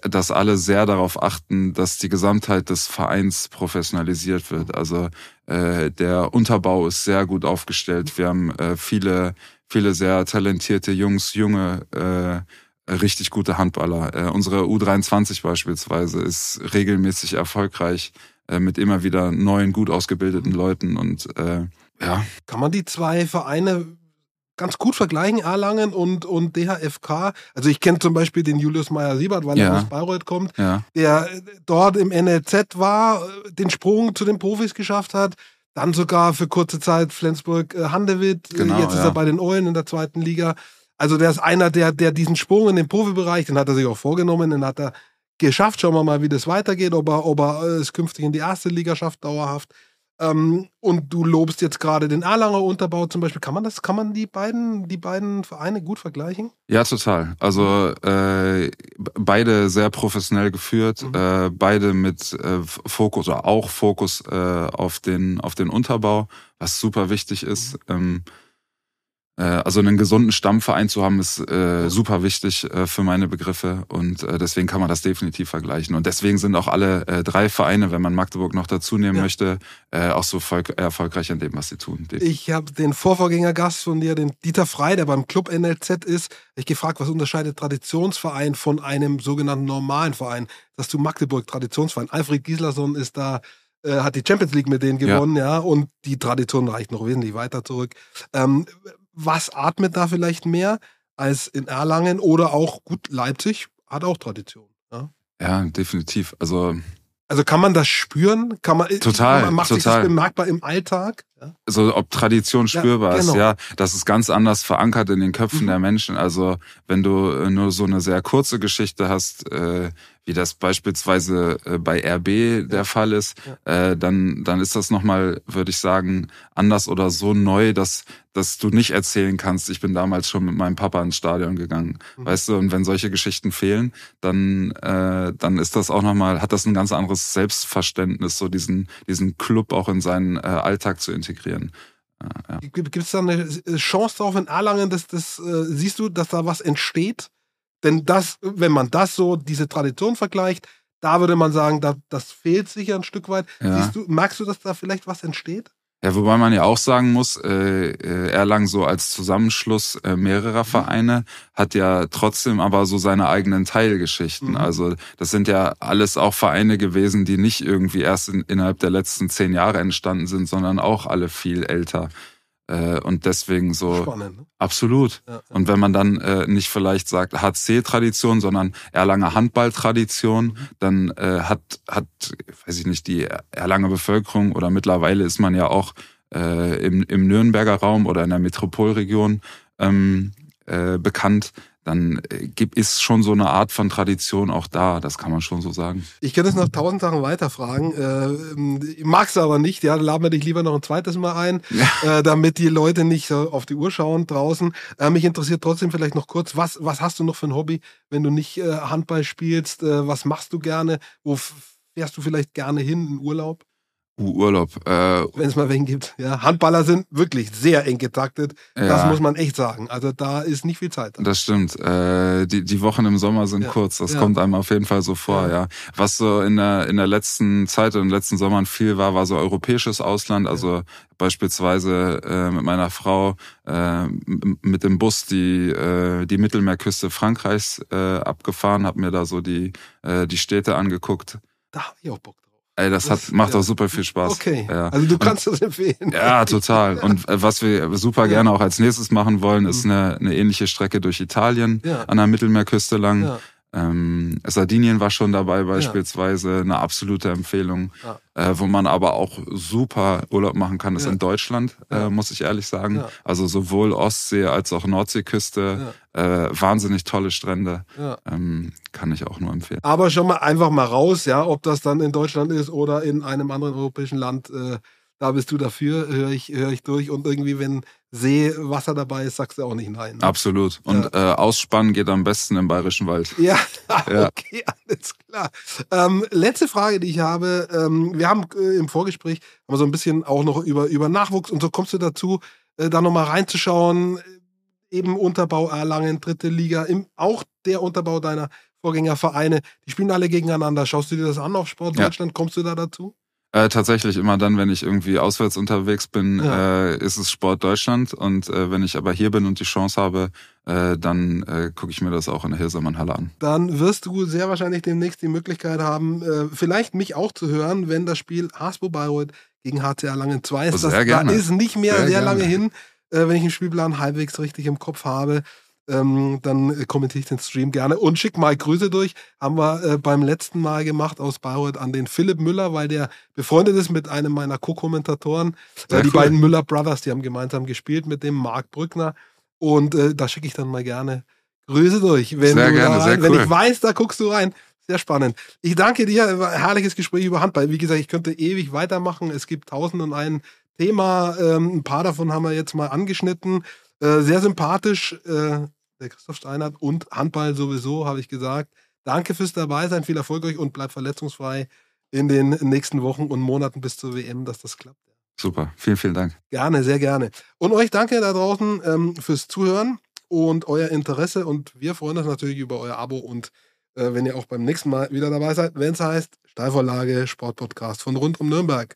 dass alle sehr darauf achten, dass die Gesamtheit des Vereins professionalisiert wird. Also äh, der Unterbau ist sehr gut aufgestellt. Wir haben äh, viele, viele sehr talentierte Jungs, junge, äh, richtig gute Handballer. Äh, unsere U23 beispielsweise ist regelmäßig erfolgreich äh, mit immer wieder neuen, gut ausgebildeten Leuten und äh, ja. Kann man die zwei Vereine ganz gut vergleichen, Erlangen und, und DHFK. Also ich kenne zum Beispiel den Julius Meyer-Siebert, weil Ja. er aus Bayreuth kommt, Ja, der dort im NLZ war, den Sprung zu den Profis geschafft hat. Dann sogar für kurze Zeit Flensburg äh, Handewitt. Äh, Genau, Jetzt ist ja. er bei den Eulen in der zweiten Liga. Also der ist einer, der, der diesen Sprung in den Profibereich, den hat er sich auch vorgenommen, den hat er geschafft. Schauen wir mal, wie das weitergeht, ob er, ob er äh, es künftig in die erste Liga schafft, dauerhaft. Ähm, und du lobst jetzt gerade den Erlanger Unterbau zum Beispiel. Kann man das, kann man die beiden, die beiden Vereine gut vergleichen? ja, total. Also äh, beide sehr professionell geführt, Mhm. äh, beide mit äh, Fokus oder auch Fokus äh, auf den auf den Unterbau, was super wichtig ist. Ähm, äh, also einen gesunden Stammverein zu haben, ist äh, super wichtig äh, für meine Begriffe und äh, deswegen kann man das definitiv vergleichen. Und deswegen sind auch alle äh, drei Vereine, wenn man Magdeburg noch dazu nehmen Ja. möchte, äh, auch so volk erfolgreich in dem, was sie tun. Ich habe den Vorvorgängergast von dir, den Dieter Frei, der beim Club NLZ ist, ich gefragt, was unterscheidet Traditionsverein von einem sogenannten normalen Verein? Das du Magdeburg Traditionsverein. Alfred Gislason ist da, äh, hat die Champions League mit denen Ja. gewonnen, ja, und die Tradition reicht noch wesentlich weiter zurück. Ähm, was atmet da vielleicht mehr als in Erlangen oder auch gut Leipzig hat auch Tradition. Ja? Ja, definitiv. Also Also kann man das spüren? Kann man, Total, man macht sich das total. bemerkbar im Alltag? Ja? so ob Tradition Ja, spürbar ist, genau. ja, das ist ganz anders verankert in den Köpfen Mhm. der Menschen. Also wenn du äh, nur so eine sehr kurze Geschichte hast, äh, wie das beispielsweise äh, bei RB der Fall ist, äh, dann dann ist das nochmal, würde ich sagen, anders oder so neu, dass dass du nicht erzählen kannst. Ich bin damals schon mit meinem Papa ins Stadion gegangen, Mhm. weißt du. Und wenn solche Geschichten fehlen, dann äh, dann ist das auch nochmal, hat das ein ganz anderes Selbstverständnis, so diesen diesen Club auch in seinen äh, Alltag zu integrieren. Äh, ja. Gibt es da eine Chance drauf in Erlangen, dass das, äh, siehst du, dass da was entsteht? Denn das, wenn man das so, diese Tradition vergleicht, da würde man sagen, da, das fehlt sicher ein Stück weit. Ja. Siehst du, merkst du, dass da vielleicht was entsteht? Ja, wobei man ja auch sagen muss, äh, äh, Erlangen so als Zusammenschluss äh, mehrerer Vereine hat ja trotzdem aber so seine eigenen Teilgeschichten. Mhm. Also das sind ja alles auch Vereine gewesen, die nicht irgendwie erst in, innerhalb der letzten zehn Jahre entstanden sind, sondern auch alle viel älter. Äh, und deswegen so Spannend. Ne? absolut. Ja, ja. Und wenn man dann äh, nicht vielleicht sagt HC-Tradition, sondern Erlanger Handball-Tradition, dann äh, hat, hat, weiß ich nicht, die Erlanger Bevölkerung oder mittlerweile ist man ja auch äh, im, im Nürnberger Raum oder in der Metropolregion ähm, äh, bekannt, dann äh, gibt ist schon so eine Art von Tradition auch da, das kann man schon so sagen. Ich könnte es noch tausend Sachen weiterfragen. Äh, ich mag's aber nicht, ja, dann laden wir dich lieber noch ein zweites Mal ein, äh, damit die Leute nicht so auf die Uhr schauen draußen. Äh, mich interessiert trotzdem vielleicht noch kurz, was, was hast du noch für ein Hobby, wenn du nicht äh, Handball spielst? Äh, was machst du gerne? Wo fährst du vielleicht gerne hin in Urlaub? Uh, Urlaub. Äh, wenn es mal wen gibt. Ja, Handballer sind wirklich sehr eng getaktet. Das Ja. muss man echt sagen. Also da ist nicht viel Zeit. Das stimmt. Äh, die, die Wochen im Sommer sind Ja. kurz. Das Ja. kommt einem auf jeden Fall so vor, Ja. Was so in der, in der letzten Zeit und in den letzten Sommern viel war, war so europäisches Ausland. Also beispielsweise äh, mit meiner Frau äh, mit dem Bus die, äh, die Mittelmeerküste Frankreichs äh, abgefahren, hab mir da so die, äh, die Städte angeguckt. Da habe ich auch Bock. Ey, das, Das- hat, macht ja. auch super viel Spaß. Okay. Ja. Also du kannst das empfehlen. Ja, total. Und äh, was wir super Ja. gerne auch als nächstes machen wollen, ist Mhm. eine, eine ähnliche Strecke durch Italien an der Mittelmeerküste lang. Ja. Ähm, Sardinien war schon dabei beispielsweise, eine absolute Empfehlung. Ja. Äh, wo man aber auch super Urlaub machen kann, ist Ja. in Deutschland, Ja. äh, muss ich ehrlich sagen. Ja. Also sowohl Ostsee als auch Nordseeküste, äh, wahnsinnig tolle Strände, Ja. ähm, kann ich auch nur empfehlen. Aber schon mal einfach mal raus, ja, ob das dann in Deutschland ist oder in einem anderen europäischen Land. Äh, da bist du dafür, höre ich, hör ich durch. Und irgendwie, wenn Seewasser dabei ist, sagst du auch nicht nein. ne? Absolut. Und äh, Ausspannen geht am besten im Bayerischen Wald. Ja, Ja. okay, alles klar. Ähm, letzte Frage, die ich habe. Ähm, wir haben äh, im Vorgespräch haben so ein bisschen auch noch über, über Nachwuchs und so kommst du dazu, äh, da nochmal reinzuschauen. Eben Unterbau Erlangen, dritte Liga, im, auch der Unterbau deiner Vorgängervereine, die spielen alle gegeneinander. Schaust du dir das an auf Sport Ja. Deutschland? Kommst du da dazu? Äh, tatsächlich immer dann, wenn ich irgendwie auswärts unterwegs bin, Ja. äh, ist es Sport Deutschland. Und äh, wenn ich aber hier bin und die Chance habe, äh, dann äh, gucke ich mir das auch in der Hilsermann Halle an. Dann wirst du sehr wahrscheinlich demnächst die Möglichkeit haben, äh, vielleicht mich auch zu hören, wenn das Spiel Hasbro Bayreuth gegen HCR Langen 2 ist. Oh, sehr das, da ist nicht mehr sehr, Sehr lange hin, wenn ich den Spielplan halbwegs richtig im Kopf habe. Ähm, dann äh, kommentiere ich den Stream gerne und schick mal Grüße durch. Haben wir äh, beim letzten Mal gemacht aus Bayreuth an den Philipp Müller, weil der befreundet ist mit einem meiner Co-Kommentatoren. Äh, die cool. beiden Müller Brothers, die haben gemeinsam gespielt mit dem Marc Brückner. Und äh, da schicke ich dann mal gerne Grüße durch. Wenn, Sehr gerne, da sehr rein, wenn cool. ich weiß, da guckst du rein. Sehr spannend. Ich danke dir. War ein herrliches Gespräch über Handball. Wie gesagt, ich könnte ewig weitermachen. Es gibt tausend und ein Thema. Ähm, ein paar davon haben wir jetzt mal angeschnitten. Äh, sehr sympathisch. Äh, der Christoph Steinert und Handball sowieso, habe ich gesagt. Danke fürs Dabeisein. Viel Erfolg euch und bleibt verletzungsfrei in den nächsten Wochen und Monaten bis zur WM, dass das klappt. Super, vielen, vielen Dank. Gerne, sehr gerne. Und euch danke da draußen ähm, fürs Zuhören und euer Interesse. Und wir freuen uns natürlich über euer Abo und äh, wenn ihr auch beim nächsten Mal wieder dabei seid, wenn es heißt Steilvorlage Sportpodcast von rund um Nürnberg.